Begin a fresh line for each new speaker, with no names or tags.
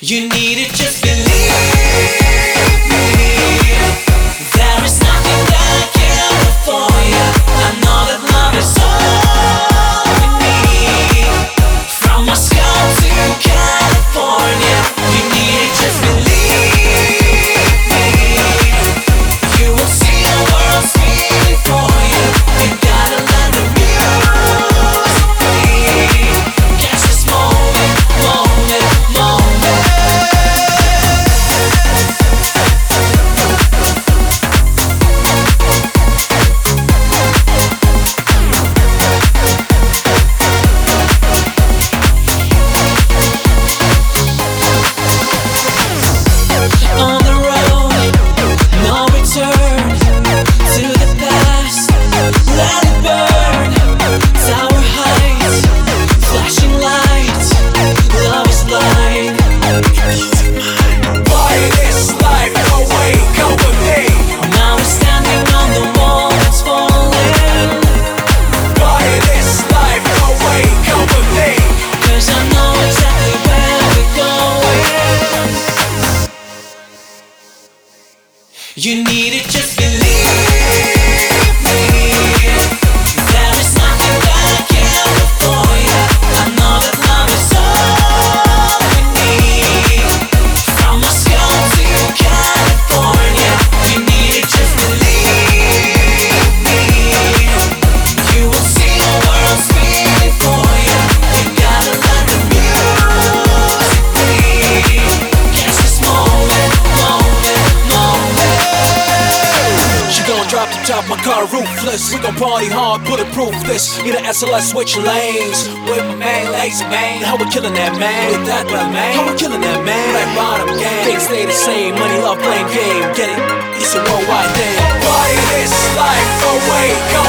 You need it, just believe.
Drop the top, my car roofless. We gon' party hard, bulletproof this. Need an SLS, switch lanes. With my man, lazy man. How we killin' that man? With that my man. How we killin' that man? Black bottom gang. Things stay the same. Money, love, blame game. Get it? It's a worldwide thing. Why this life away. Come